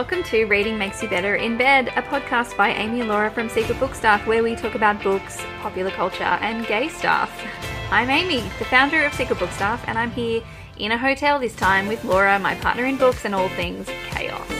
welcome to Reading Makes You Better in Bed, a podcast by Amy and Laura from Secret Book Stuff, where we talk about books, popular culture, and gay stuff. I'm Amy, the founder of Secret Book Stuff, and I'm here in a hotel this time with Laura, my partner in books and all things chaos.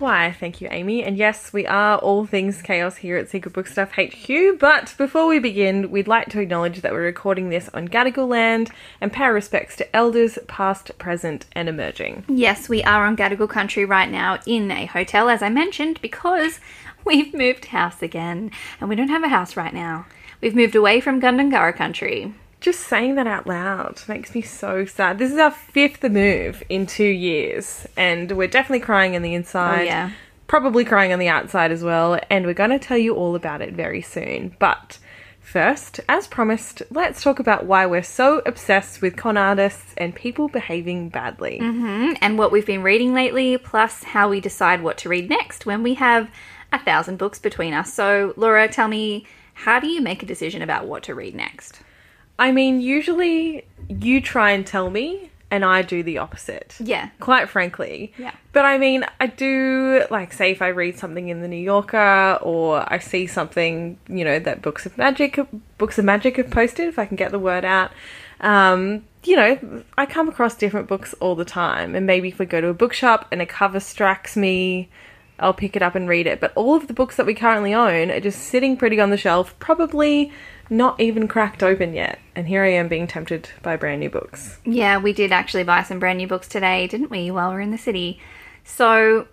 Why, thank you, Amy. And yes, we are all things chaos here at Secret Book Stuff HQ. But before we begin, we'd like to acknowledge that we're recording this on Gadigal land and pay our respects to elders, past, present, and emerging. Yes, we are on Gadigal country right now in a hotel, as I mentioned, because we've moved house again, and we don't have a house right now. We've moved away from Gundungurra country. Just saying that out loud makes me so sad. This is our fifth move in two years, and we're definitely crying on the inside. Oh, yeah. Probably crying on the outside as well, and we're going to tell you all about it very soon. But first, as promised, let's talk about why we're so obsessed with con artists and people behaving badly. Mm, and what we've been reading lately, plus how we decide what to read next when we have a thousand books between us. So, Laura, tell me, how do you make a decision about what to read next? I mean, usually you try and tell me, and I do the opposite. Yeah. Quite frankly. Yeah. But I mean, I do, like, say if I read something in the New Yorker or I see something, you know, that Books of Magic, Books of Magic have posted, if I can get the word out. Um, you know, I come across different books all the time. And maybe if we go to a bookshop and a cover strikes me, I'll pick it up and read it. But all of the books that we currently own are just sitting pretty on the shelf, probably not even cracked open yet. And here I am being tempted by brand new books. Yeah, we did actually buy some brand new books today, didn't we, while we are in the city? So,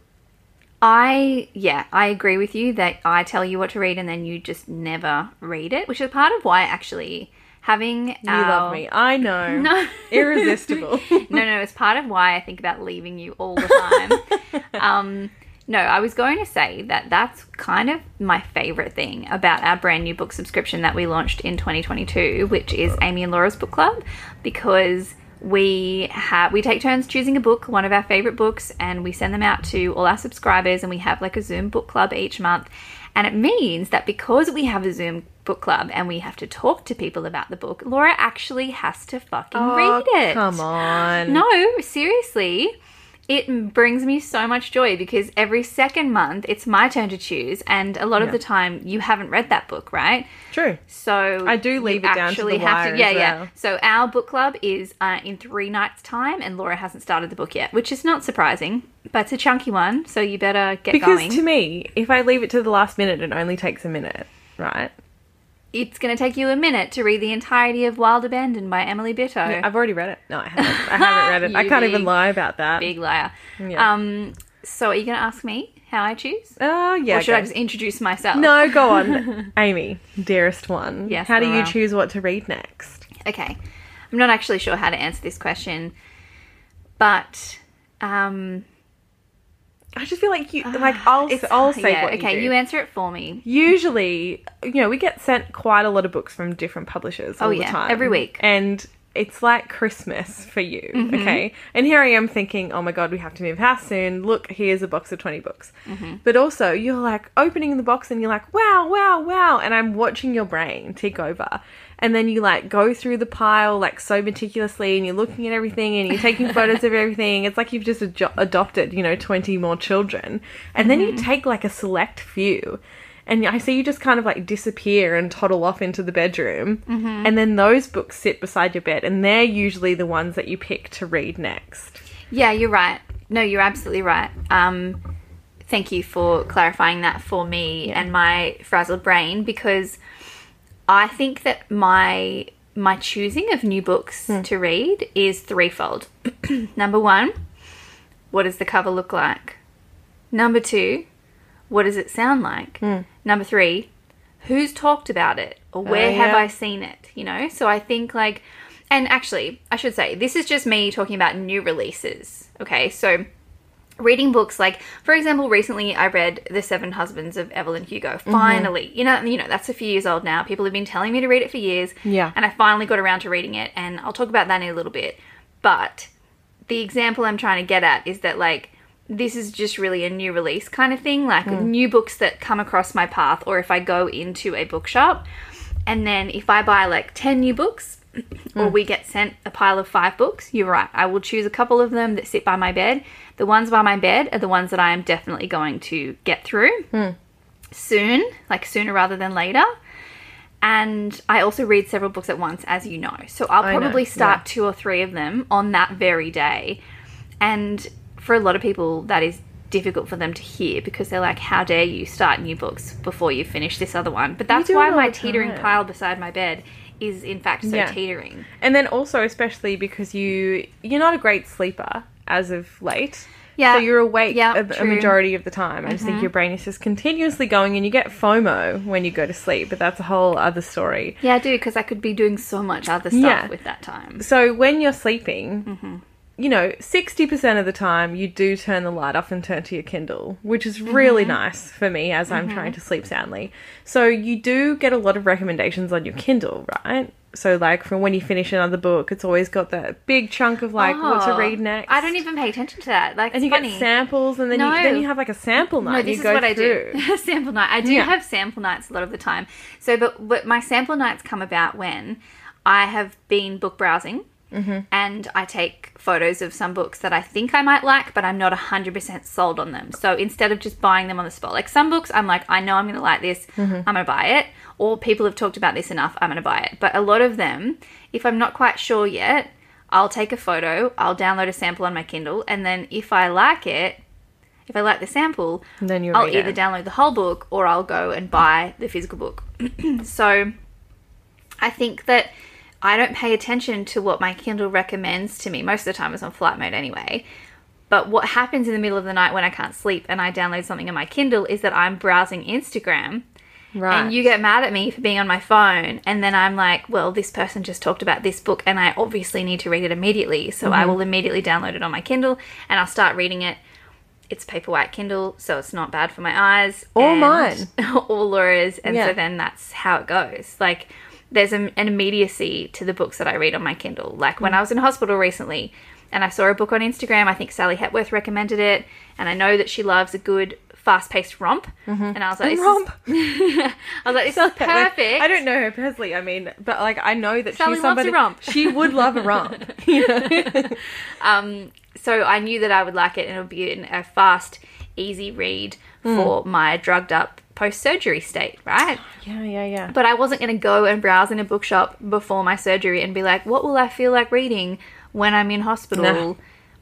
I, yeah, I agree with you that I tell you what to read and then you just never read it, which is part of why actually having You love me. I know. No. Irresistible. no, no, it's part of why I think about leaving you all the time. um, no, I was going to say that that's kind of my favorite thing about our brand new book subscription that we launched in 2022, which is Amy and Laura's book club, because we have we take turns choosing a book, one of our favorite books, and we send them out to all our subscribers, and we have like a Zoom book club each month. And it means that because we have a Zoom book club and we have to talk to people about the book, Laura actually has to fucking read it. Oh, Come on. No, seriously. It brings me so much joy because every second month it's my turn to choose, and a lot of the time you haven't read that book, right? True. So I do leave it down to the have wire yeah, as yeah. well. So our book club is uh, in three nights' time, and Laura hasn't started the book yet, which is not surprising, but it's a chunky one, so you better get Because going. to me, if I leave it to the last minute, it only takes a minute, right? It's going to take you a minute to read the entirety of Wild Abandon by Emily Bitto. I've already read it. No, I haven't. I haven't read it. I can't big- even lie about that. Big liar. Yeah. Um. So are you going to ask me how I choose? Oh, yeah. or should I just introduce myself? No, go on. Amy, dearest one. Yes, How do you choose what to read next? Okay. I'm not actually sure how to answer this question, but um, I just feel like you, like, I'll, it's I'll say yeah, what okay. you do. You answer it for me. Usually, you know, we get sent quite a lot of books from different publishers all Oh, yeah, the time. every week. And it's like Christmas for you, Mm-hmm. okay? And here I am thinking, oh my god, we have to move house soon. Look, here's a box of 20 books. Mm-hmm. But also, you're like opening the box and you're like, wow, wow, wow. And I'm watching your brain tick over. And then you like go through the pile like so meticulously and you're looking at everything and you're taking photos of everything. It's like you've just ado- adopted, you know, 20 more children. And then you Mm-hmm. take like a select few. And I see you just kind of like disappear and toddle off into the bedroom. Mm-hmm. And then those books sit beside your bed. And they're usually the ones that you pick to read next. Yeah, you're right. No, you're absolutely right. Um, thank you for clarifying that for me and my frazzled brain because I think that my my choosing of new books Hmm. to read is threefold. Number one, what does the cover look like? Number two, what does it sound like? Number three, who's talked about it or where have Hmm. yeah. I seen it? You know, so I think like, and actually, I should say, this is just me talking about new releases. Okay, so reading books like for example recently i read the seven husbands of evelyn hugo Mm-hmm. finally you know you know that's a few years old now people have been telling me to read it for years Yeah. and i finally got around to reading it and i'll talk about that in a little bit but the example i'm trying to get at is that like this is just really a new release kind of thing like Mm. new books that come across my path or if i go into a bookshop and then if i buy like 10 new books or we get sent a pile of five books, you're right. I will choose a couple of them that sit by my bed. The ones by my bed are the ones that I am definitely going to get through hmm. soon, like sooner rather than later. And I also read several books at once, as you know. So I'll I know, probably start yeah. two or three of them on that very day. And for a lot of people, that is difficult for them to hear because they're like, how dare you start new books before you finish this other one? But that's why my teetering time. pile beside my bed is, in fact, so Yeah. teetering. And then also, especially because you you're not a great sleeper as of late. Yeah. So you're awake Yeah, a, a. Mm-hmm. majority of the time. I just think your brain is just continuously going, and you get FOMO when you go to sleep. But that's a whole other story. Yeah, I do because I could be doing so much other stuff Yeah. with that time. So when you're sleeping, Mm-hmm. you know, sixty percent of the time you do turn the light off and turn to your Kindle, which is really Mm-hmm. nice for me as I'm trying to sleep soundly. So you do get a lot of recommendations on your Kindle, right? So like from when you finish another book, it's always got that big chunk of like what to Oh, read next. I don't even pay attention to that. Like, and you funny. get samples, and then No. you then you have like a sample night. No, this you is what I do. sample night. I do Yeah. have sample nights a lot of the time. So, but, but my sample nights come about when I have been book browsing Mm-hmm. and I take photos of some books that I think I might like, but I'm not 100% sold on them. So instead of just buying them on the spot, like some books, I'm like, I know I'm going to like this, Mm-hmm. I'm going to buy it. Or people have talked about this enough, I'm going to buy it. But a lot of them, if I'm not quite sure yet, I'll take a photo, I'll download a sample on my Kindle, and then if I like it, if I like the sample, then you I'll either it. download the whole book or I'll go and buy the physical book. so I think that I don't pay attention to what my Kindle recommends to me. Most of the time it's on flight mode anyway. But what happens in the middle of the night when I can't sleep and I download something on my Kindle is that I'm browsing Instagram Right. and you get mad at me for being on my phone and then i'm like well this person just talked about this book and i obviously need to read it immediately so Mm-hmm. i will immediately download it on my kindle and i'll start reading it it's paperwhite kindle so it's not bad for my eyes Or mine. or laura's and Yeah. so then that's how it goes like there's an, an immediacy to the books that i read on my kindle like when i was in hospital recently and i saw a book on instagram i think sally hepworth recommended it and i know that she loves a good fast-paced romp and i was like this is- romp. I was like, this is perfect. I don't know her personally. I mean, but like I know that Sally she's loves a romp. She would love a romp. you know? Um, so I knew that I would like it, and it would be a fast, easy read Hmm. for my drugged up post surgery state, right? yeah, yeah, yeah. But I wasn't going to go and browse in a bookshop before my surgery and be like, what will I feel like reading when I'm in hospital Nah.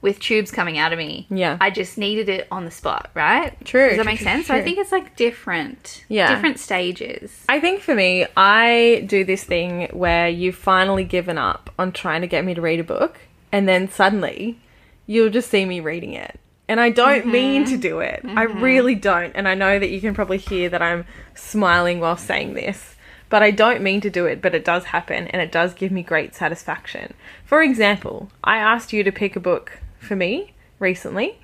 with tubes coming out of me? Yeah. I just needed it on the spot, right? True, Does that make true, sense? So I think it's like different. Yeah. Different stages. I think for me, I do this thing where you've finally given up on trying to get me to read a book, and then suddenly you'll just see me reading it. And I don't mean mm-hmm. to do it. I mm-hmm. really don't. And I know that you can probably hear that I'm smiling while saying this. But I don't mean to do it, but it does happen and it does give me great satisfaction. For example, I asked you to pick a book for me recently,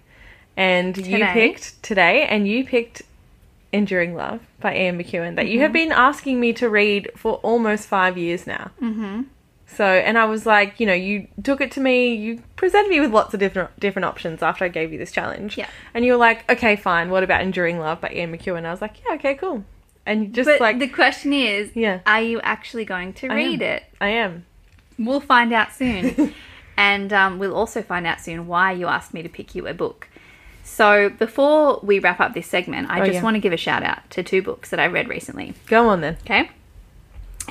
and you picked today, and you picked Enduring Love by Ian McEwan that you have mm-hmm. been asking me to read for almost five years now. Mm-hmm. So, and I was like, you know, you took it to me, you presented me with lots of different different options after I gave you this challenge. Yeah. And you were like, okay, fine, what about Enduring Love by Ian McEwan? I was like, yeah, okay, cool. And you just But like, the question is, Yeah. are you actually going to I am. read it? I am. We'll find out soon. and um, we'll also find out soon why you asked me to pick you a book. So before we wrap up this segment, I Oh, just yeah. want to give a shout out to two books that I read recently. Go on then. Okay.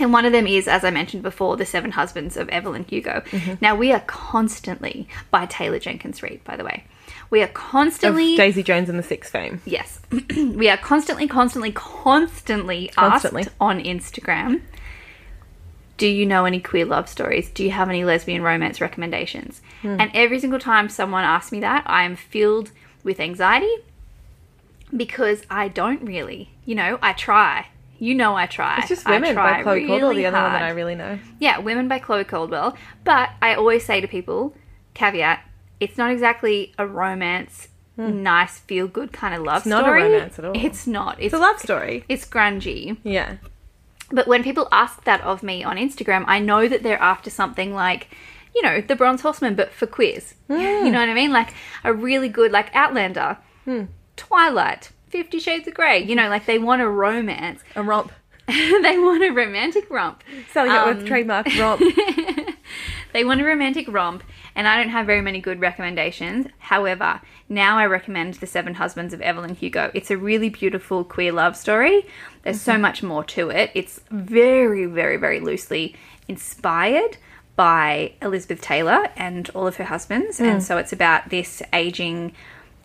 And one of them is, as I mentioned before, The Seven Husbands of Evelyn Hugo. Mm-hmm. Now, we are constantly, by Taylor Jenkins Reid, by the way, we are Of constantly, Daisy Jones and the Six fame. yes, we are constantly, constantly, constantly, Constantly. asked on Instagram, do you know any queer love stories? Do you have any lesbian romance recommendations? Hmm. And every single time someone asks me that, I am filled with anxiety because I don't really. You know, I try. You know, I try. It's just Women by Chloe Caldwell, really the other one that I really know. Yeah, Women by Chloe Caldwell. But I always say to people, caveat, it's not exactly a romance, nice, feel good kind of love Hmm. not a story. romance at all. It's not. It's, It's a love story. It's grungy. Yeah. But when people ask that of me on Instagram, I know that they're after something like, you know, the Bronze Horseman, but for queers. Hmm. You know what I mean? Like a really good, like Outlander, Hmm. Twilight, Fifty Shades of Grey. You know, like they want a romance. A romp. they want a romantic romp. Selling it Um, with trademark romp. They want a romantic romp, and I don't have very many good recommendations. However, now I recommend The Seven Husbands of Evelyn Hugo. It's a really beautiful queer love story. There's so much more to it. It's very, very, very loosely inspired by Elizabeth Taylor and all of her husbands. And so it's about this aging.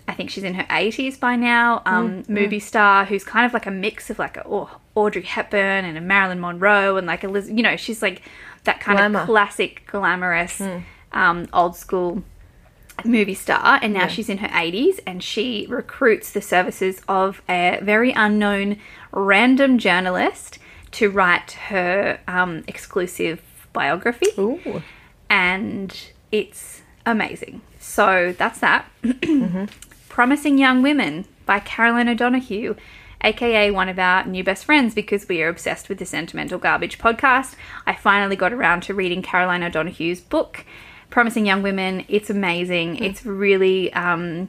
I think she's in her 80s by now. Um, movie star who's kind of like a mix of like a oh, Audrey Hepburn and a Marilyn Monroe and like a Liz, you know, she's like that kind Glamour. of classic glamorous um, old school movie star and now she's in her 80s and she recruits the services of a very unknown random journalist to write her um, exclusive biography Ooh. and it's amazing. So that's that. Promising Young Women by Caroline O'Donoghue, aka one of our new best friends because we are obsessed with the Sentimental Garbage podcast. I finally got around to reading Caroline O'Donoghue's book, Promising Young Women. It's amazing. It's really, um,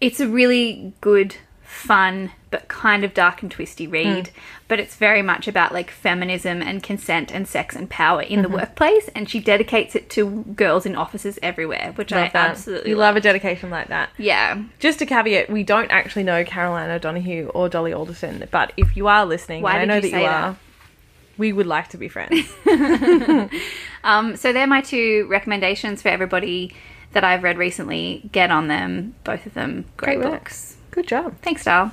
it's a really good, fun, but kind of dark and twisty read. But it's very much about like feminism and consent and sex and power in the workplace. And she dedicates it to girls in offices everywhere, which I that. absolutely You love a dedication like that. Yeah. Just a caveat, we don't actually know Caroline O'Donoghue or Dolly Alderton, but if you are listening, Why and I know you that you that? are, we would like to be friends. Um, so they're my two recommendations for everybody that I've read recently. Get on them, both of them. Great, Great books. Good job. Thanks, Dal.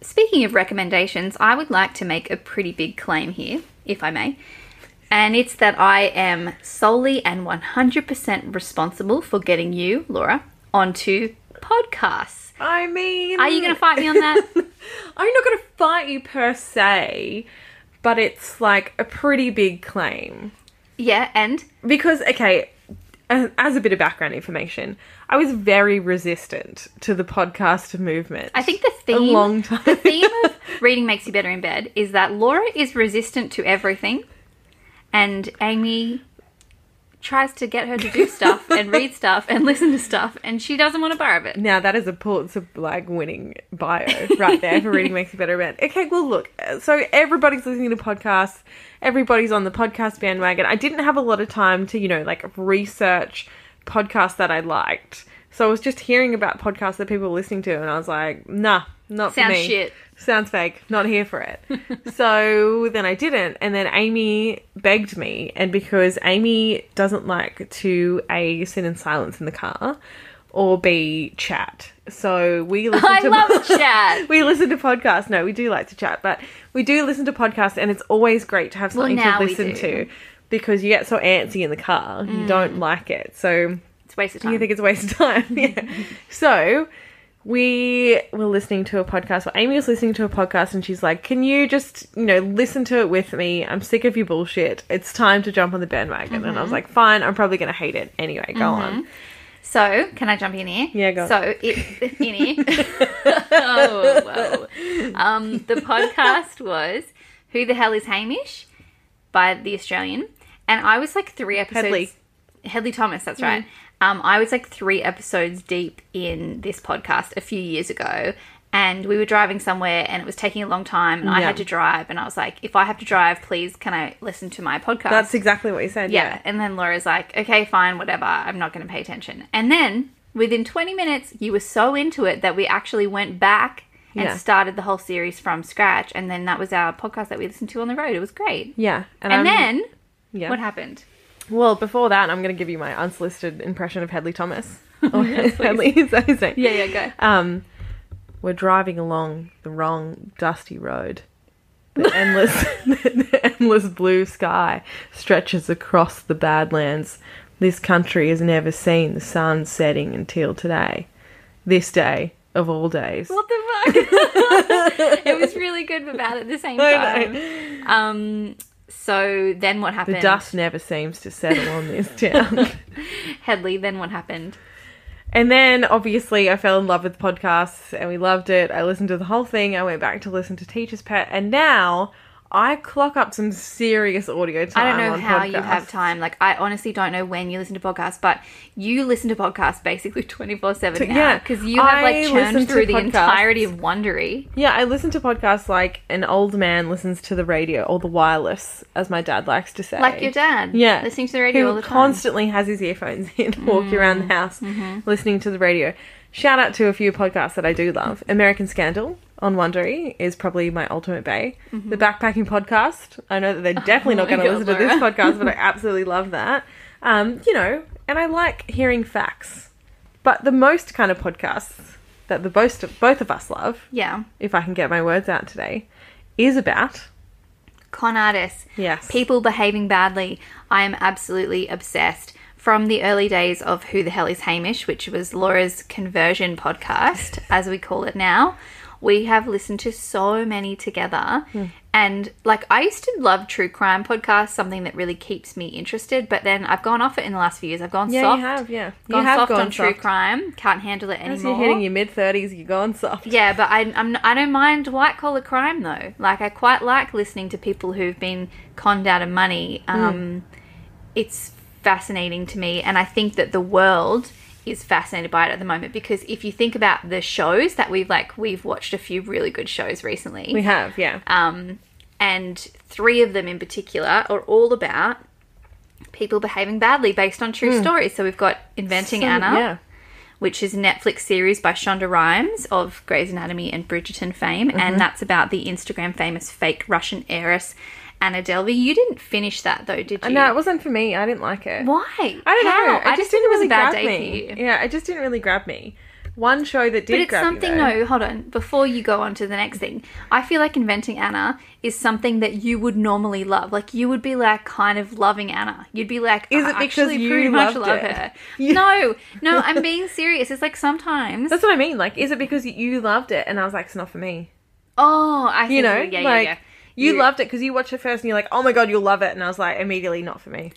Speaking of recommendations, I would like to make a pretty big claim here, if I may. And it's that I am solely and 100% responsible for getting you, Laura, onto podcasts. I mean, Are you going to fight me on that? I'm not going to fight you per se, but it's like a pretty big claim. yeah, and Because, okay, as a bit of background information, I was very resistant to the podcast movement. I think the theme, long time. the theme of reading makes you better in bed is that Laura is resistant to everything, and Amy tries to get her to do stuff and read stuff and listen to stuff, and she doesn't want bar of it. Now that is a Pulitzer like winning bio right there for reading makes you better man. Okay, well look, so everybody's listening to podcasts, everybody's on the podcast bandwagon. I didn't have a lot of time to, you know, like research podcasts that I liked. So I was just hearing about podcasts that people were listening to and I was like, nah, not for Sounds me. shit. Sounds fake. Not here for it. so then I didn't. And then Amy begged me. And because Amy doesn't like to A, sit in silence in the car or B, chat. So we listen I to love chat. we listen to podcasts. No, we do like to chat, but we do listen to podcasts and it's always great to have something now to listen to because you get so antsy in the car. You don't mm. like it. So It's a waste of time. you think it's a waste of time. yeah. So we were listening to a podcast. Well, Amy was listening to a podcast, and she's like, "Can you just, you know, listen to it with me? I'm sick of your bullshit. It's time to jump on the bandwagon." And I was mm-hmm. like, "Fine. I'm probably gonna hate it anyway. Go mm-hmm. on." So, can I jump in here? Yeah, go on. So, it, in here. oh, whoa. Um, the podcast was Who the Hell is Hamish by The Australian. And I was like three episodes. Hedley. Hedley Thomas, that's mm-hmm. right. Um, I was like three episodes deep in this podcast a few years ago. And we were driving somewhere and it was taking a long time and I had to drive. And I was like, if I have to drive, please can I listen to my podcast? That's exactly what you said. Yeah. Yeah. And then Laura's like, okay, fine, whatever. I'm not going to pay attention. And then within 20 minutes, you were so into it that we actually went back and Yeah. started the whole series from scratch. And then that was our podcast that we listened to on the road. It was great. Yeah. And, I'm- then yeah. what happened? Well, before that, I'm going to give you my unsolicited impression of Hedley Thomas. Or Hedley, is that his name? Yeah, yeah, go. Um, we're driving along the wrong dusty road. The endless, the endless blue sky stretches across the Badlands. This country has never seen the sun setting until today. This day of all days. What the fuck? it was really good but bad at the same time. Um, so then what happened? The dust never seems to settle on this town. Hedley, then what happened? And then obviously I fell in love with podcasts and we loved it. I listened to the whole thing. I went back to listen to Teacher's Pet and now I clock up some serious audio time. I don't know how you have time. Like, I honestly don't know when you listen to podcasts, but you listen to podcasts basically 24 7 now. yeah, Because you have, like, churned through the podcasts. entirety of Wondery. Yeah, I listen to podcasts like an old man listens to the radio or the wireless, as my dad likes to say. Like your dad. Yeah. Listening to the radio who all the time. Mm. constantly has his earphones in, walking around the house, Mm-hmm. listening to the radio. Shout out to a few podcasts that I do love. American Scandal on Wondery is probably my ultimate bay. The Backpacking Podcast. I know that they're definitely not Mm-hmm. Oh my going to listen to this podcast, but I absolutely love that. Um, you know, and I like hearing facts. But the most kind of podcasts that the both both of us love, Yeah. if I can get my words out today, is about Con artists. yes, People behaving badly. I am absolutely obsessed. From the early days of Who the Hell is Hamish, which was Laura's conversion podcast, as we call it now, we have listened to so many together. Hmm. And like, I used to love true crime podcasts, something that really keeps me interested. But then I've gone off it in the last few years. I've gone yeah, soft. you have, yeah, you Gone have soft gone on true crime. Can't handle it As anymore. you're hitting your mid thirties, you're gone soft. Yeah, but I, I'm I don't mind white collar crime though. Like I quite like listening to people who've been conned out of money. Um, It's fascinating to me, and I think that the world is fascinated by it at the moment because if you think about the shows that we've like we've watched a few really good shows recently, We have, yeah. um, and three of them in particular are all about people behaving badly based on true stories. So we've got Inventing. Some- Anna Yeah. which is a Netflix series by Shonda Rhimes of Grey's Anatomy and Bridgerton fame, Mm-hmm. and that's about the Instagram famous fake Russian heiress Anna Delvey. You didn't finish that though, did you? No, it wasn't for me. I didn't like it. Why? I don't How? know. It I just didn't it was really a bad grab day me. for you. Yeah, it just didn't really grab me. One show that did But it's something, me, though, no, hold on. Before you go on to the next thing, I feel like Inventing Anna is something that you would normally love. Like, you would be like kind of loving Anna. You'd be like, Is I it because actually you pretty much love it? her. You- No, no, I'm being serious. It's like sometimes. That's what I mean. Like, is it because you loved it and I was like, it's not for me? oh, I. You know, yeah, like yeah, yeah. You You- loved it because you watched it first and you're like, oh my god, you'll love it, and I was like, immediately not for me.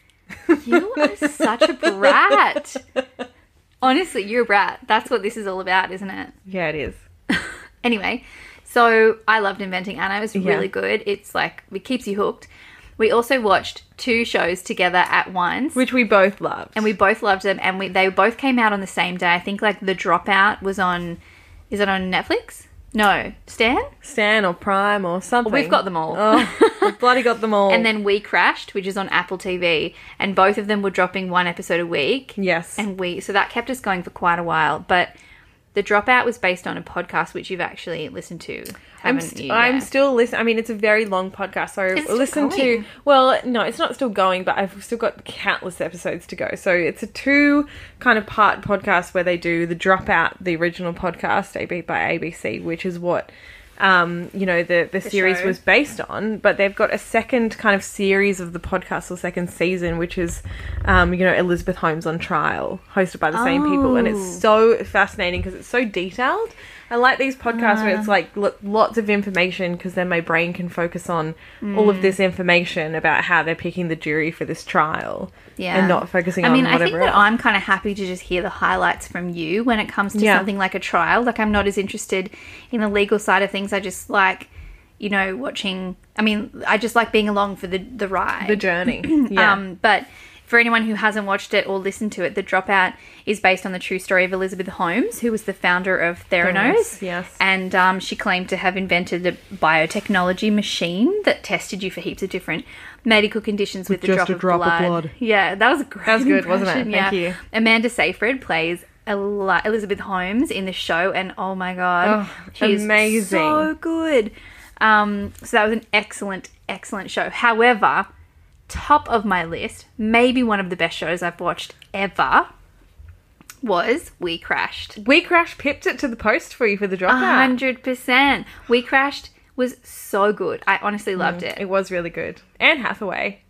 You are such a brat. Honestly, you're a brat. That's what this is all about, isn't it? Yeah, it is. Anyway, so I loved Inventing Anna. It was Yeah. really good. It's like, it keeps you hooked. We also watched two shows together at once. Which we both loved. and we both loved them and we they both came out on the same day. I think like The Dropout was on is it on Netflix? No. Stan? Stan or Prime or something. We've got them all. Oh, we've bloody got them all. And then We Crashed, which is on Apple TV, and both of them were dropping one episode a week. yes, And we so that kept us going for quite a while. But The Dropout was based on a podcast which you've actually listened to. I'm, st-? I'm still listening. I mean, it's a very long podcast, so it still listen to. Well, no, it's not still going, but I've still got countless episodes to go. So it's a two kind of part podcast where they do the Dropout, the original podcast, AB by ABC, which is what. Um, you know the the, series show. was based on, but they've got a second kind of series of the podcast or second season, which is, um, you know, Elizabeth Holmes on trial, hosted by the same people, and Oh. it's so fascinating because it's so detailed. I like these podcasts where it's like lo- lots of information because then my brain can focus on all of this information about how they're picking the jury for this trial, Yeah. and not focusing I mean, on I think that else. I'm kind of happy to just hear the highlights from you when it comes to Yeah. something like a trial. Like, I'm not as interested in the legal side of things. I just like, you know, watching. I mean, I just like being along for the the ride. the journey. Yeah. Um, but for anyone who hasn't watched it or listened to it, The Dropout is based on the true story of Elizabeth Holmes, who was the founder of Theranos. Theranos, yes. And um, she claimed to have invented a biotechnology machine that tested you for heaps of different medical conditions with, a, just drop, a drop of blood. blood. Yeah, that was a great That was good, wasn't it? impression, Thank yeah. you. Amanda Seyfried plays Eli- Elizabeth Holmes in the show, and oh my god, Oh, she is amazing. so good. Um, so that was an excellent, excellent show. However, top of my list, maybe one of the best shows I've watched ever, was We Crashed. we Crashed pipped it to the post for you for the A dropout. hundred percent. We Crashed was so good. I honestly loved mm, it. It was really good. Anne Hathaway.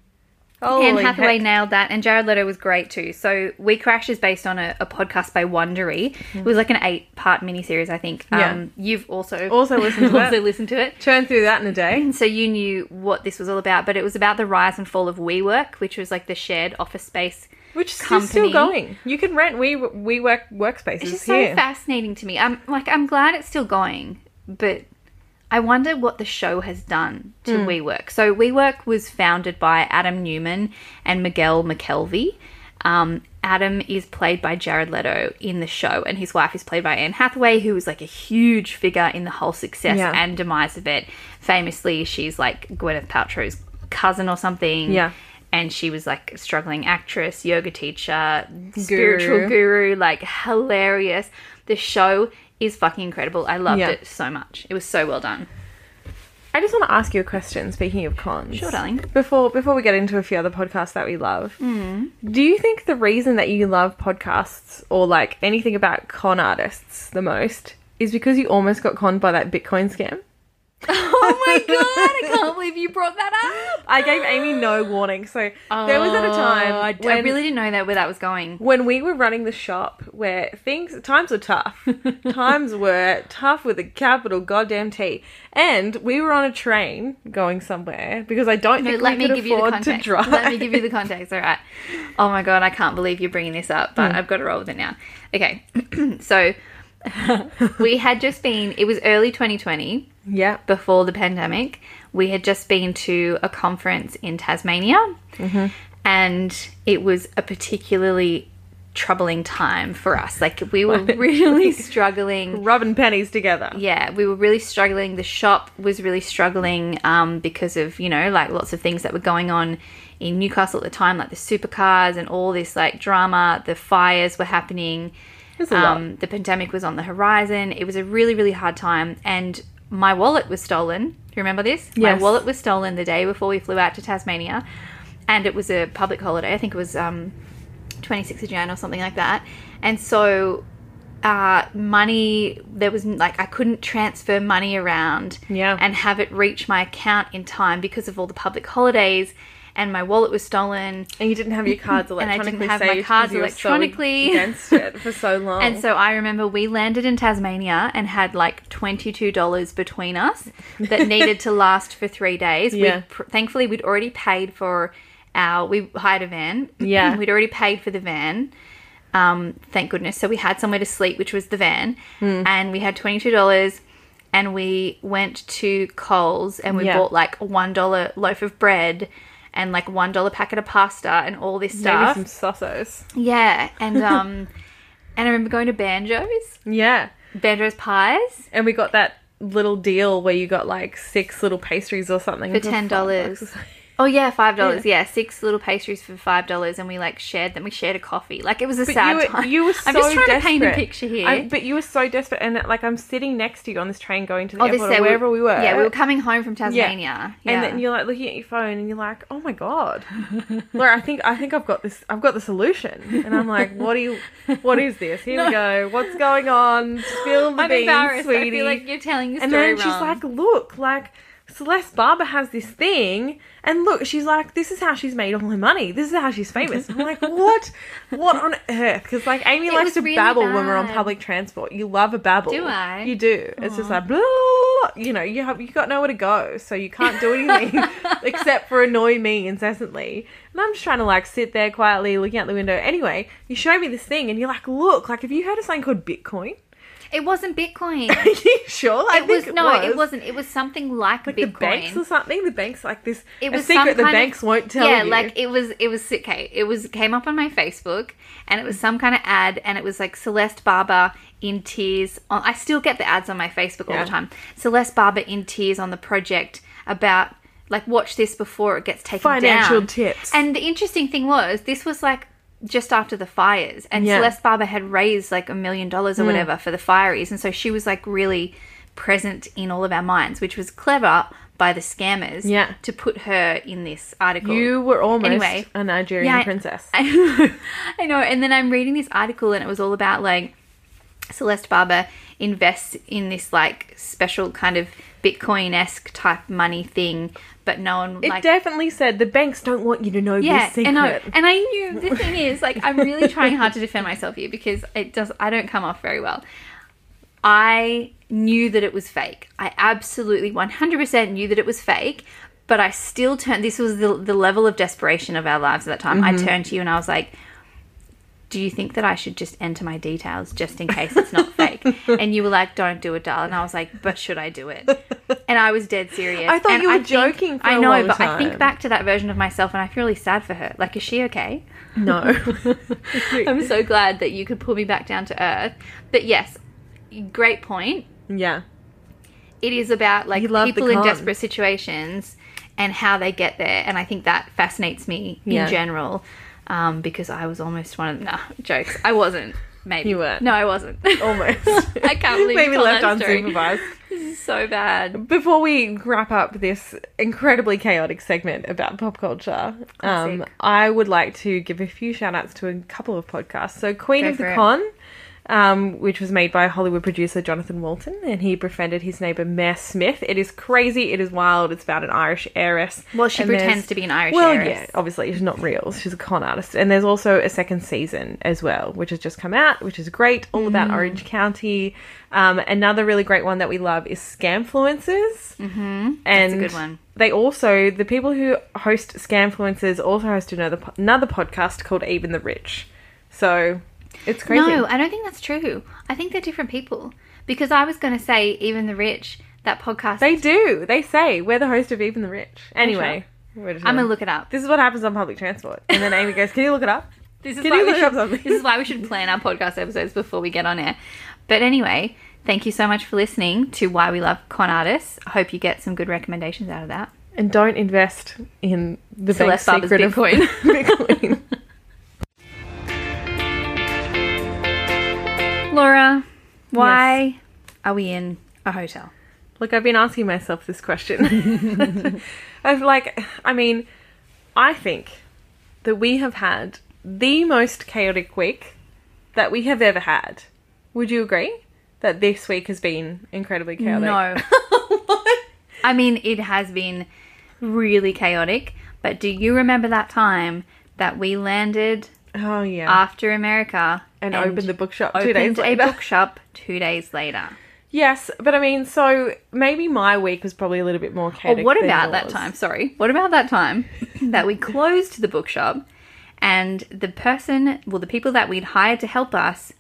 Anne Holy Hathaway heck. nailed that, and Jared Leto was great too. So, We Crash is based on a, a podcast by Wondery. It was like an eight-part miniseries, I think. Yeah. Um, you've also Also listened to also that. listened to it. Turn through that in a day. So you knew what this was all about, but it was about the rise and fall of WeWork, which was like the shared office space. Which is still going. You can rent we we work workspaces It's just here. so fascinating to me. I'm like, I'm glad it's still going, but I wonder what the show has done to WeWork. So WeWork was founded by Adam Neumann and Miguel McKelvey. Um, Adam is played by Jared Leto in the show, and his wife is played by Anne Hathaway, who was like a huge figure in the whole success Yeah. and demise of it. Famously, she's like Gwyneth Paltrow's cousin or something. Yeah. And she was like a struggling actress, yoga teacher, spiritual Guru. guru, like hilarious. The show is fucking incredible. I loved Yeah. it so much. It was so well done. I just want to ask you a question. Speaking of cons, Sure, darling. Before before we get into a few other podcasts that we love, hmm. do you think the reason that you love podcasts or like anything about con artists the most is because you almost got conned by that Bitcoin scam? Oh my god, I can't believe you brought that up. I gave Amy no warning, so there was at a time Oh, I, I really didn't know that where that was going. when we were running the shop where things times were tough times were tough with a capital goddamn t and we were on a train going somewhere because i don't No, think let we me could give you the afford to context. drive Let me give you the context. All right. Oh my god, I can't believe you're bringing this up, but hmm. I've got to roll with it now. Okay, so we had just been. It was early 2020. yeah before the pandemic, we had just been to a conference in Tasmania, and it was a particularly troubling time for us. Like, we were really struggling. rubbing pennies together Yeah, we were really struggling. The shop was really struggling um, because of, you know, like lots of things that were going on in Newcastle at the time, like the supercars and all this like drama. The fires were happening. It's a lot. Um, the pandemic was on the horizon. It was a really, really hard time. And my wallet was stolen. Do you remember this? My wallet was stolen the day before we flew out to Tasmania. And it was a public holiday. I think it was um, 26th of Jan or something like that. And so uh, money, there was like, I couldn't transfer money around Yeah. and have it reach my account in time because of all the public holidays. And my wallet was stolen. and you didn't have your cards electronically And I didn't have my cards were so electronically. against it for so long And so I remember we landed in Tasmania and had like $22 between us that needed to last for three days. Yeah. We'd pr- thankfully, we'd already paid for our, we hired a van. Yeah. We'd already paid for the van. Um, thank goodness. So we had somewhere to sleep, which was the van. Hmm. And we had $22 and we went to Coles and we Yeah. bought like a $1 loaf of bread and like $1 packet of pasta and all this stuff. maybe some sausos Yeah. And, um, and I remember going to Banjo's. yeah Banjo's pies and we got that little deal where you got like six little pastries or something for ten dollars. Oh yeah, five dollars. Yeah. six little pastries for five dollars, and we like shared them. We shared a coffee. Like it was a But sad you were, time. you were so I'm just trying desperate. to paint a picture here. I- but you were so desperate, and like I'm sitting next to you on this train going to the oh, airport or wherever we were. Yeah, we were coming home from Tasmania. Yeah. And then you're like looking at your phone, and you're like, "Oh my god, Laura, I think I think I've got this. I've got the solution." And I'm like, "What do you? What is this? Here we go. What's going on? Spill the I'm beans, sweetie." I feel like you're telling the and story then she's like, "Look, like." Celeste Barber has this thing, and look, she's like, this is how she's made all her money. This is how she's famous. I'm like, what? What on earth? Because like Amy It likes to really babble when we're on public transport. You love a babble. Do I? You do. It's just like blah. you know, you have you got nowhere to go, so you can't do anything except for annoy me incessantly. And I'm just trying to like sit there quietly looking out the window. Anyway, you show me this thing, and you're like, look, like have you heard of something called Bitcoin? It wasn't Bitcoin. Are you sure? I it was think no, was. it wasn't. It was something like, Like Bitcoin. the banks or something. The banks like this. it was a secret the banks of, won't tell yeah, you. like it was. It was okay. It was came up on my Facebook, and it was some kind of ad, and it was like Celeste Barber in tears. On, I still get the ads on my Facebook all the time. Celeste Barber in tears on the project about like watch this before it gets taken Financial down. tips. And the interesting thing was this was like just after the fires, and Yeah. Mm. Celeste Barber had raised like a million dollars or whatever for the fireys, and so she was like really present in all of our minds, which was clever by the scammers Yeah. to put her in this article. you were almost Anyway. a Nigerian Yeah, I- princess. I know, I know. And then I'm reading this article, and it was all about like Celeste Barber invests in this like special kind of Bitcoin esque type money thing, but no one it like. definitely said the banks don't want you to know yeah, this secret. and I and I knew the thing is like I'm really trying hard to defend myself here because it does I don't come off very well. I knew that it was fake. I absolutely 100% knew that it was fake, but I still turned this was the the level of desperation of our lives at that time. Mm-hmm. I turned to you and I was like do you think that I should just enter my details just in case it's not fake? And you were like, don't do it, darling. And I was like, but should I do it? And I was dead serious. I thought And you were think- joking for I know, but I think back to that version of myself and I feel really sad for her. Like, is she okay? No. I'm so glad that you could pull me back down to earth. But yes, great point. yeah. It is about like You love the people in desperate situations and how they get there. And I think that fascinates me Yeah. in general um, because I was almost one of them. Nah, jokes. I wasn't. Maybe. You weren't. No, I wasn't. Almost. I can't believe Maybe left unsupervised. This is so bad. Before we wrap up this incredibly chaotic segment about pop culture, um, I would like to give a few shout outs to a couple of podcasts. So, Queen Go of the it. Con, um, which was made by Hollywood producer Jonathan Walton, and he befriended his neighbour Mare Smith. It is crazy, it is wild, it's about an Irish heiress. Well, she And pretends to be an Irish well, heiress. yeah, obviously she's not real. She's a con artist, and there's also a second season as well, which has just come out, which is great, all about Mm. Orange County. Um, another really great one that we love is Scamfluencers, mm-hmm. and a good one. They also the people who host Scamfluencers also host another another podcast called Even the Rich. So it's crazy. No, I don't think that's true. I think they're different people. Because I was going to say, even the rich, that podcast. They do. They say we're the host of Even the Rich. Anyway, I'm going gonna- look it up. This is what happens on public transport, and then Amy goes, "Can you look it up?" This is, Can why we should, something? this is why we should plan our podcast episodes before we get on air. But anyway, thank you so much for listening to Why We Love Con Artists. I hope you get some good recommendations out of that. And don't invest in the Celeste secret of Bitcoin. Bitcoin. Laura, why are we in a hotel? Look, I've been asking myself this question. I've like, I mean, I think that we have had the most chaotic week that we have ever had. Would you agree that this week has been incredibly chaotic? No. I mean, it has been really chaotic. But do you remember that time that we landed Oh yeah. after America and, opened the bookshop two opened days a later. bookshop two days later? yes, but I mean, so maybe my week was probably a little bit more oh, Or chaotic. what about that time? Sorry. What about that time that we closed the bookshop and the person, well, the people that we'd hired to help us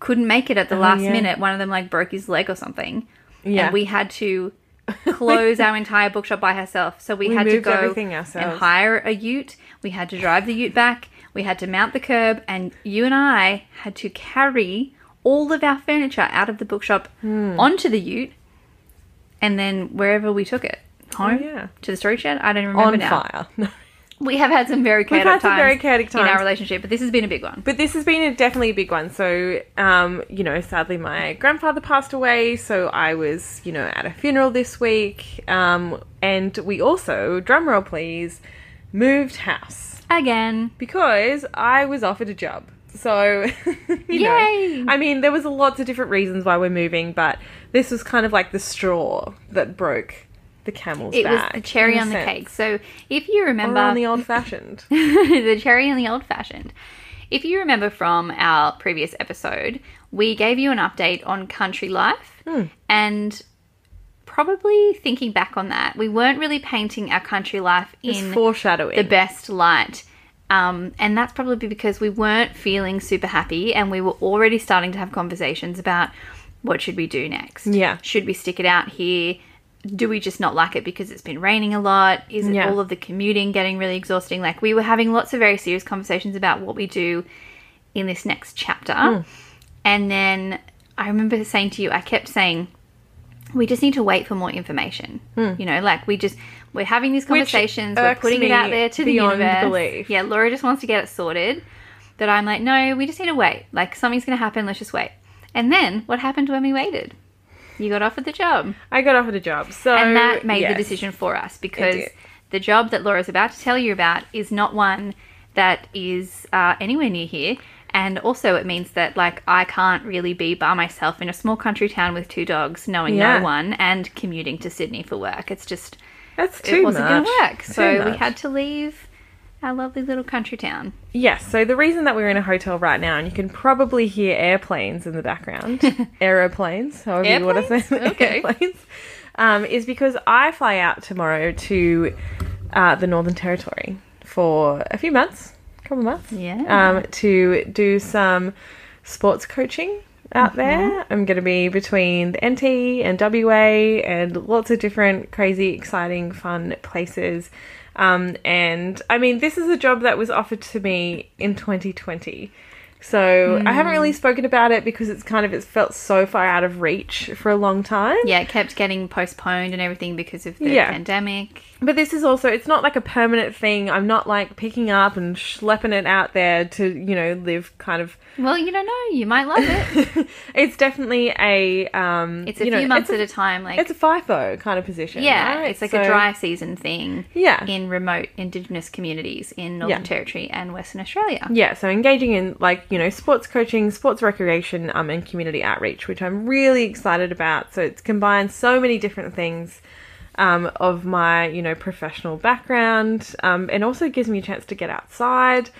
couldn't make it at the oh, last Oh, yeah. minute. One of them like broke his leg or something. Yeah. And we had to close our entire bookshop by herself. So we, We had to go and hire a ute. We had to drive the ute back. We had to mount the curb, and you and I had to carry all of our furniture out of the bookshop Hmm. onto the ute, and then wherever we took it home Oh, yeah. to the storage shed. I don't remember on now. fire. We have had some very chaotic had some times very chaotic in our relationship, but this has been a big one. But this has been a, definitely a big one. So, um, you know, sadly, my grandfather passed away. So I was, you know, at a funeral this week. Um, and we also, drumroll please, moved house Again, because I was offered a job. So, you know, I mean, there was lots of different reasons why we're moving, but this was kind of like the straw that broke the camel's it was back. the cherry on the sense. cake. So if you remember, Or on the old fashioned. the cherry on the old fashioned. If you remember from our previous episode, we gave you an update on country life Hmm. and probably thinking back on that, we weren't really painting our country life in foreshadowing. the best light. Um, and that's probably because we weren't feeling super happy and we were already starting to have conversations about what should we do next. Yeah. Should we stick it out here? Do we just not like it because it's been raining a lot? Is it Yeah. all of the commuting getting really exhausting? Like we were having lots of very serious conversations about what we do in this next chapter. Hmm. And then I remember saying to you, I kept saying, we just need to wait for more information. You know, like we just we're having these Hmm. Conversations, we're putting it out there to the universe. belief. Yeah, Laura just wants to get it sorted. But I'm like, no, we just need to wait. Like something's gonna happen, let's just wait. And then what happened when we waited? You got offered the job. I got offered a job. So And that made yes. the decision for us because the job that Laura's about to tell you about is not one that is uh, anywhere near here. And also, it means that like I can't really be by myself in a small country town with two dogs, knowing Yeah. no one, and commuting to Sydney for work. It's just That's it too wasn't going to work. So we had to leave our lovely little country town. Yes, so the reason that we're in a hotel right now, and you can probably hear airplanes in the background, aeroplanes, however you want to say Okay. airplanes, um, is because I fly out tomorrow to uh, the Northern Territory for a few months. Couple months. Yeah. Um, to do some sports coaching out Mm-hmm. there. I'm going to be between the NT and WA and lots of different crazy, exciting, fun places. Um, and I mean, this is a job that was offered to me in 2020. So I haven't Hmm. really spoken about it because it's kind of it's felt so far out of reach for a long time. yeah, it kept getting postponed and everything because of the Yeah. pandemic. But this is also, it's not like a permanent thing. I'm not like picking up and schlepping it out there to, you know, live kind of. Well, you don't know. You might love it. it's definitely a. Um, It's a you few know, months at a time. Like It's a FIFO kind of position. yeah, right? it's like So- a dry season thing. Yeah. In remote Indigenous communities in Northern Yeah. Territory and Western Australia. Yeah, so engaging in like, you know, sports coaching, sports recreation, um, and community outreach, which I'm really excited about. So it's combined so many different things um, of my, you know, professional background, um, and also gives me a chance to get outside.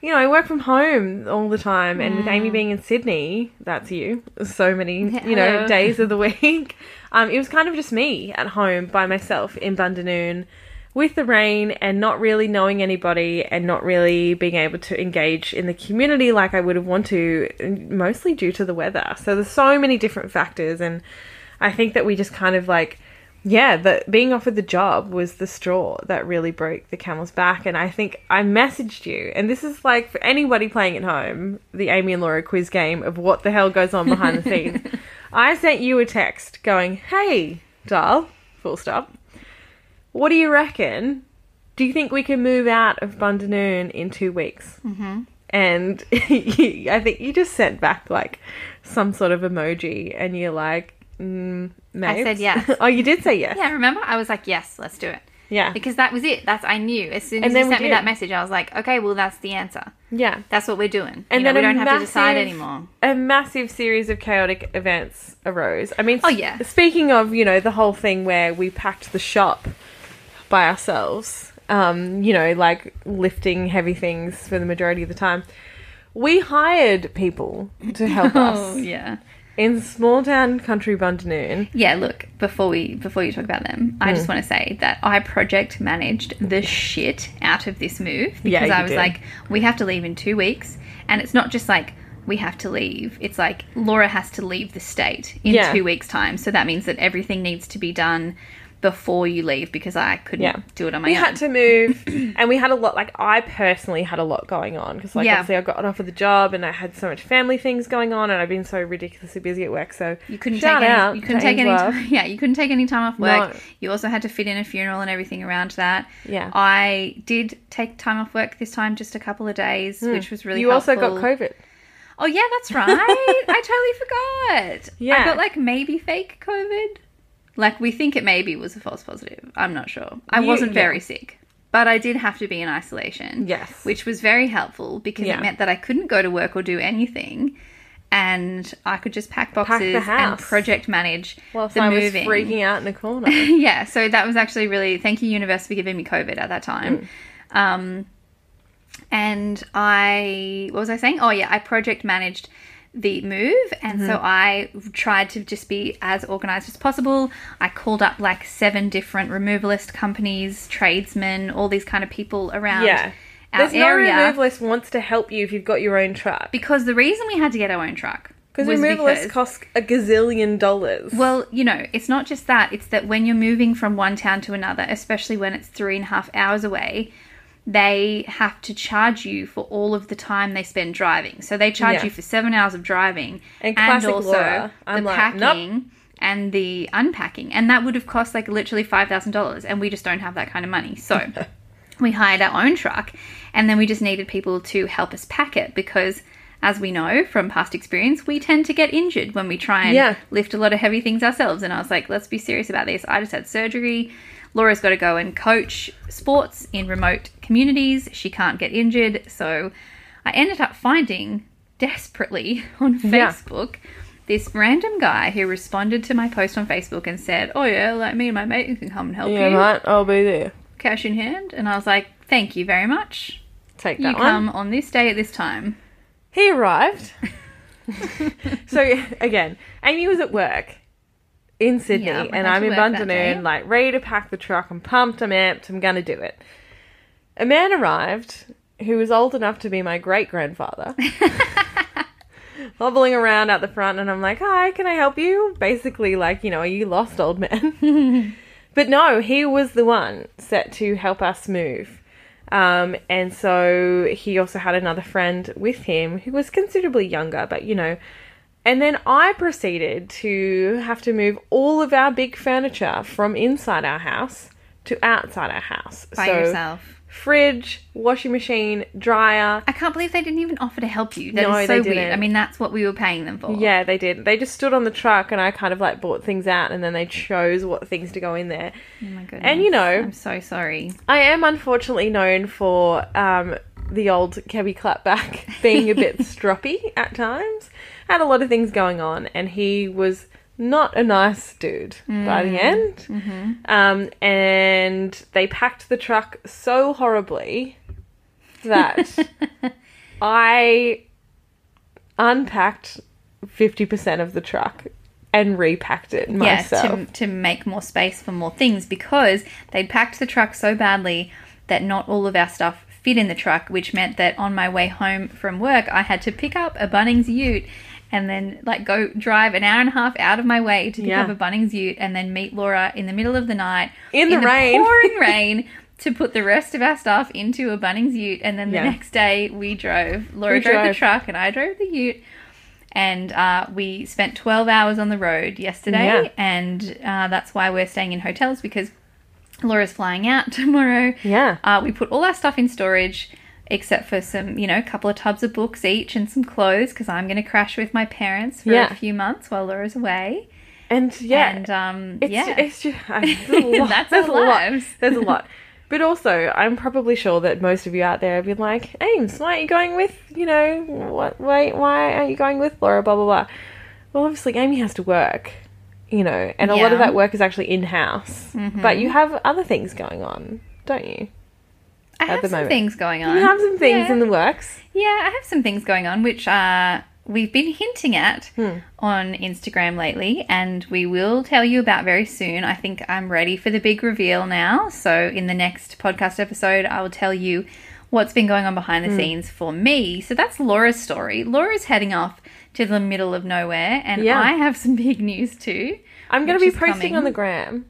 You know, I work from home all the time, and with Amy being in Sydney, that's you, so many, you know, days of the week. Um, it was kind of just me at home by myself in Bundanoon with the rain and not really knowing anybody and not really being able to engage in the community like I would have wanted to, mostly due to the weather. So there's so many different factors, and I think that we just kind of like, yeah, the being offered the job was the straw that really broke the camel's back. And I think I messaged you, and this is like for anybody playing at home, the Amy and Laura quiz game of what the hell goes on behind the scenes. I sent you a text going, "Hey, doll, full stop." What do you reckon? Do you think we can move out of Bundanoon in two weeks? Mm-hmm. And you, I think you just sent back like some sort of emoji, and you're like, mm, I said yes. oh, you did say yes. Yeah, remember? I was like, yes, let's do it. Yeah. Because that was it. That's I knew. As soon And as then you sent me that message, I was like, okay, well, that's the answer. Yeah. That's what we're doing. And you know, then we don't have to decide anymore. A massive series of chaotic events arose. I mean, Oh, yeah. Speaking of, you know, the whole thing where we packed the shop by ourselves, um, you know, like lifting heavy things for the majority of the time, we hired people to help Oh, us yeah. in small town country Bundanoon. Yeah, look, before we before you talk about them, I Hmm. just want to say that I project managed the shit out of this move Yeah, because you I was did. like, we have to leave in 2 weeks and it's not just like we have to leave. It's like Laura has to leave the state in Yeah. 2 weeks time. So that means that everything needs to be done before you leave because I couldn't Yeah. do it on my We own. We had to move, and we had a lot. Like I personally had a lot going on because, like, Yeah. obviously, I got off of the job, and I had so much family things going on, and I've been so ridiculously busy at work. So You couldn't take any. out You couldn't take any. Time, yeah, you couldn't take any time off work. No. You also had to fit in a funeral and everything around that. Yeah. I did take time off work this time, just a couple of days, hmm. which was really. You also got. COVID. Oh yeah, that's right. I totally forgot. Yeah, I got like maybe fake COVID. Like we think it maybe was a false positive. I'm not sure. I You- wasn't yeah. very sick. But I did have to be in isolation. Yes. Which was very helpful because Yeah. it meant that I couldn't go to work or do anything. And I could just pack boxes and project manage Whilst the I was freaking out in the corner. yeah, so that was actually really thank you, universe, for giving me COVID at that time. Mm. Um, and I what was I saying? Oh yeah, I project managed the move, and so Mm-hmm. I tried to just be as organized as possible. I called up like seven different removalist companies, tradesmen, all these kind of people around yeah. our There's no area. removalist wants to help you if you've got your own truck. because the reason we had to get our own truck Because removalists cost a gazillion dollars. Well, you know, it's not just that. It's that when you're moving from one town to another, especially when it's three and a half hours away, they have to charge you for all of the time they spend driving. So they charge Yeah. you for seven hours of driving And classic also Laura, the like, packing and the unpacking. And that would have cost like literally $5,000. And we just don't have that kind of money. So we hired our own truck and then we just needed people to help us pack it because. As we know from past experience, we tend to get injured when we try and Yeah. lift a lot of heavy things ourselves. And I was like, let's be serious about this. I just had surgery. Laura's got to go and coach sports in remote communities. She can't get injured. So I ended up finding desperately on Yeah. Facebook this random guy who responded to my post on Facebook and said, Oh, yeah, like me and my mate can come and help yeah, you. right. I'll be there. Cash in hand. And I was like, Thank you very much. Take You that come one. on this day at this time. He arrived. so again, Amy was at work in Sydney, Yeah, and I'm in work that day. Bundanoon, like ready to pack the truck. I'm pumped. I'm amped. I'm gonna do it. A man arrived who was old enough to be my great grandfather, hobbling around out the front, and I'm like, "Hi, can I help you?" Basically, like, you know, are you lost, old man? but no, he was the one set to help us move. Um, and so he also had another friend with him who was considerably younger, but you know. And then I proceeded to have to move all of our big furniture from inside our house to outside our house. By so yourself. fridge, washing machine, dryer. I can't believe they didn't even offer to help you. That is No, so they didn't. I mean, that's what we were paying them for. Yeah, they did. They just stood on the truck and I kind of like bought things out and then they chose what things to go in there. Oh my goodness. And, you know- I'm so sorry. I am unfortunately known for um, the old Kebby Clapback being a bit stroppy at times. Had a lot of things going on, and he was not a nice dude by the end. Um, and they packed the truck so horribly that I unpacked 50% of the truck and repacked it myself. Yeah, to, to make more space for more things because they'd packed the truck so badly that not all of our stuff fit in the truck, which meant that on my way home from work, I had to pick up a Bunnings ute and then like go drive an hour and a half out of my way to pick Yeah. up a Bunnings ute and then meet Laura in the middle of the night In the rain. pouring rain. To put the rest of our stuff into a Bunnings ute, and then the Yeah. next day we drove. Laura We drove, the truck, and I drove the ute and uh, we spent 12 hours on the road yesterday Yeah. and uh, that's why we're staying in hotels because laura's flying out tomorrow Yeah. uh, we put all our stuff in storage except for some you know a couple of tubs of books each and some clothes because i'm going to crash with my parents for Yeah. a few months while laura's away And yeah, and um, It's, yeah it's just there's a lot. That's there's a lot. There's a lot. But also, I'm probably sure that most of you out there have been like, Ames, why are you going with, you know, what? Why, why aren't you going with Laura? Blah blah blah. Well, obviously, Amy has to work, you know, and a lot of that work is actually in house. But you have other things going on, don't you? I have some moment. things going on You have some things Yeah. in the works. Yeah, I have some things going on which uh, we've been hinting at Hmm. on Instagram lately, and we will tell you about very soon. I think I'm ready for the big reveal now. So, in the next podcast episode, I will tell you what's been going on behind the Hmm. scenes for me. So, that's Laura's story. Laura's heading off to the middle of nowhere, and Yeah. I have some big news too. I'm going to be posting coming. on the gram.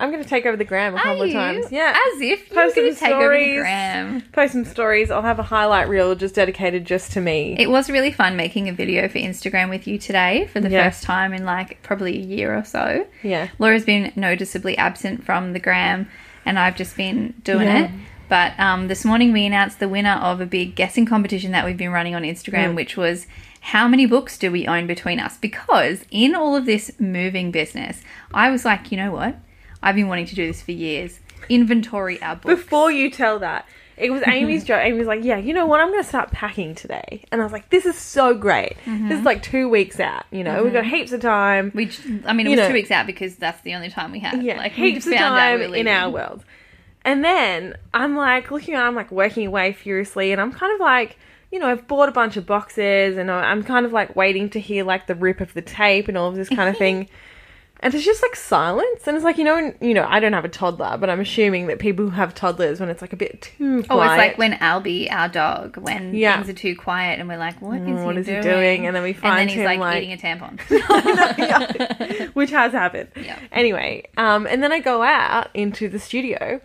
I'm going to take over the gram a Are couple of times. Yeah. As if you were going to take over the gram. post some stories. I'll have a highlight reel just dedicated just to me. It was really fun making a video for Instagram with you today for the Yeah. first time in like probably a year or so. yeah. Laura's been noticeably absent from the gram, and I've just been doing Yeah. it. But um, this morning we announced the winner of a big guessing competition that we've been running on Instagram, Mm. which was how many books do we own between us? Because in all of this moving business, I was like, you know what? I've been wanting to do this for years. Inventory our books. Before you tell that, it was Amy's joke. Amy was like, "Yeah, you know what? I'm going to start packing today," and I was like, "This is so great. Mm-hmm. This is like two weeks out. You know, we've got heaps of time. we, j- I mean, it You was know. two weeks out because that's the only time we had. yeah, like heaps of time we in our world." And then I'm like looking around, I'm like working away furiously, and I'm kind of like. You know, I've bought a bunch of boxes and I'm kind of like waiting to hear like the rip of the tape and all of this kind of thing. And it's just like silence, and it's like you know, you know, I don't have a toddler, but I'm assuming that people who have toddlers, when it's like a bit too quiet, Oh, it's like when Albie, our dog, when Yeah. things are too quiet and we're like, what is Mm, he what is he doing? doing? And then we find and then he's him, like, like- eating a tampon. which has happened. Yeah. Anyway, um, and then I go out into the studio,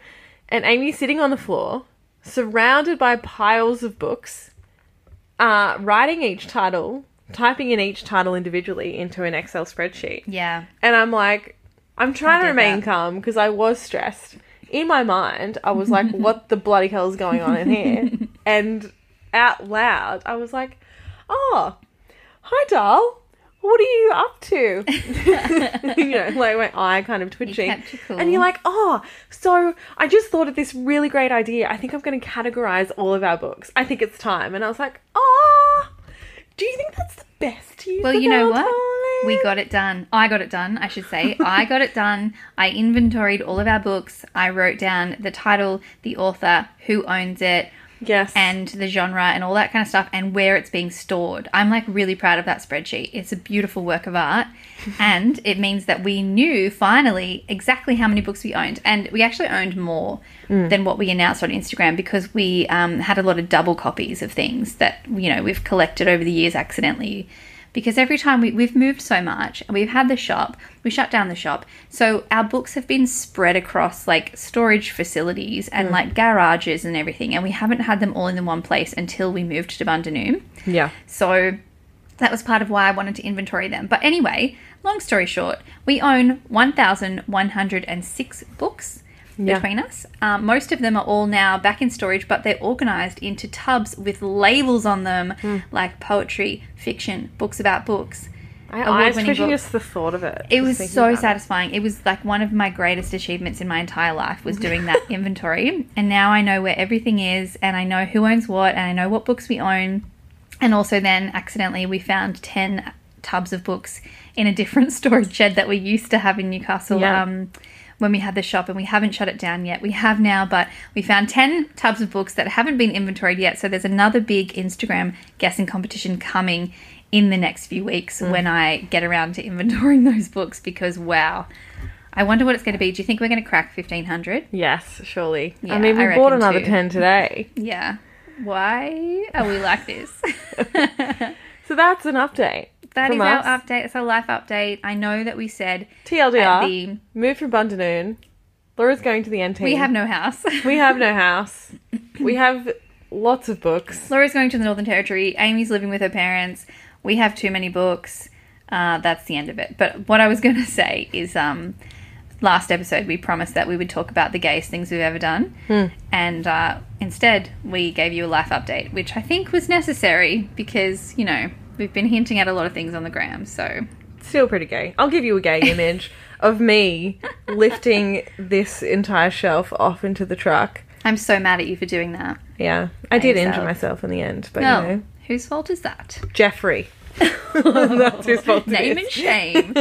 and Amy's sitting on the floor, surrounded by piles of books, uh, writing each title, typing in each title individually into an Excel spreadsheet, yeah. and I'm like, I'm trying to remain that. calm because I was stressed. In my mind, I was like, "What the bloody hell is going on in here?" and out loud, I was like, "Oh, hi, doll. What are you up to?" you know, like my eye kind of twitching. you cool. And you're like, "Oh, so I just thought of this really great idea. I think I'm going to categorize all of our books. I think it's time." And I was like, "Oh, do you think that's the best use Well, you know what? time?" We got it done. I got it done, I should say. I got it done. I inventoried all of our books. I wrote down the title, the author, who owns it, Yes. and the genre and all that kind of stuff and where it's being stored. I'm like really proud of that spreadsheet. It's a beautiful work of art and it means that we knew finally exactly how many books we owned and we actually owned more than what we announced on Instagram because we um, had a lot of double copies of things that you know we've collected over the years accidentally because every time we, we've moved so much and we've had the shop we shut down the shop so our books have been spread across like storage facilities and mm. like garages and everything and we haven't had them all in the one place until we moved to Bundanoon yeah. so that was part of why I wanted to inventory them. But anyway, long story short, we own 1,106 books Yeah. between us. Um, most of them are all now back in storage, but they're organized into tubs with labels on them, Hmm. like poetry, fiction, books about books. I, was books. just the thought of it. It was so about it. satisfying. It was like one of my greatest achievements in my entire life was doing that inventory. And now I know where everything is and I know who owns what and I know what books we own. And also then accidentally we found 10 tubs of books in a different storage shed that we used to have in Newcastle. Yeah. Um, when we had the shop and we haven't shut it down yet. We have now, but we found 10 tubs of books that haven't been inventoried yet. So there's another big Instagram guessing competition coming in the next few weeks Mm. when I get around to inventorying those books because wow. I wonder what it's going to be. Do you think we're going to crack 1500? Yes, surely. Yeah, I mean, we I bought another too. 10 today. Yeah. Why are we like this? So that's an update. That is our update. It's our life update. I know that we said TLDR. the Moved from Bundanoon. Laura's going to the NT. we have no house. We have no house. We have lots of books. Laura's going to the Northern Territory. Amy's living with her parents. We have too many books. Uh, that's the end of it. But what I was going to say is, um, last episode we promised that we would talk about the gayest things we've ever done, and uh, instead we gave you a life update, which I think was necessary because you know we've been hinting at a lot of things on the gram. So Still pretty gay. I'll give you a gay image of me lifting this entire shelf off into the truck. I'm so mad at you for doing that. Yeah, I did yourself. injure myself in the end, but No, you know, whose fault is that? Jeffrey. That's his fault. Name and shame.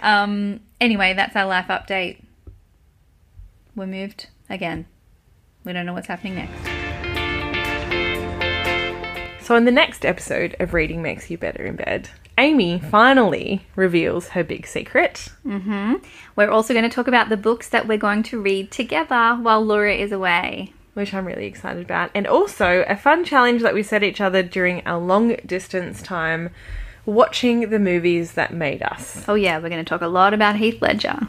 um, anyway, that's our life update. We're moved again. We don't know what's happening next. So, in the next episode of Reading Makes You Better in Bed, Amy finally reveals her big secret. Mm-hmm. We're also going to talk about the books that we're going to read together while Laura is away. which I'm really excited about. And also a fun challenge that we set each other during our long distance time watching the movies that made us. Oh, yeah, we're going to talk a lot about Heath Ledger.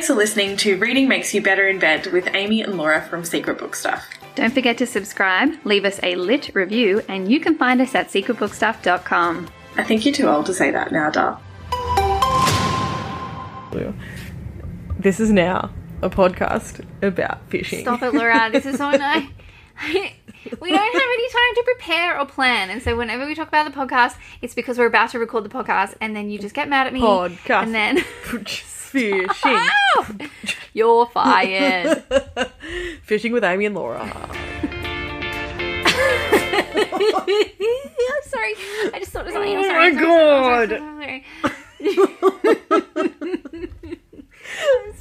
Thanks for listening to Reading Makes You Better in Bed with Amy and Laura from Secret Book Stuff. Don't forget to subscribe, leave us a lit review, and you can find us at secretbookstuff.com. I think you're too old to say that now, Dar. This is now a podcast about fishing. Stop it, Laura. This is so nice. we don't have any time to prepare or plan. And so whenever we talk about the podcast, it's because we're about to record the podcast and then you just get mad at me. Podcast. And then fishing. You're fired. fishing with Amy and Laura. I'm sorry. I just thought of something. I'm Oh my I'm sorry, I'm sorry, I'm sorry.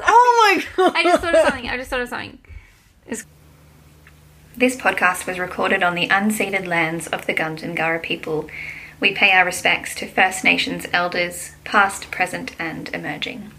Oh my god. I just thought of something. I just thought of something. It's- This podcast was recorded on the unceded lands of the Gundungurra people. We pay our respects to First Nations elders, past, present, and emerging.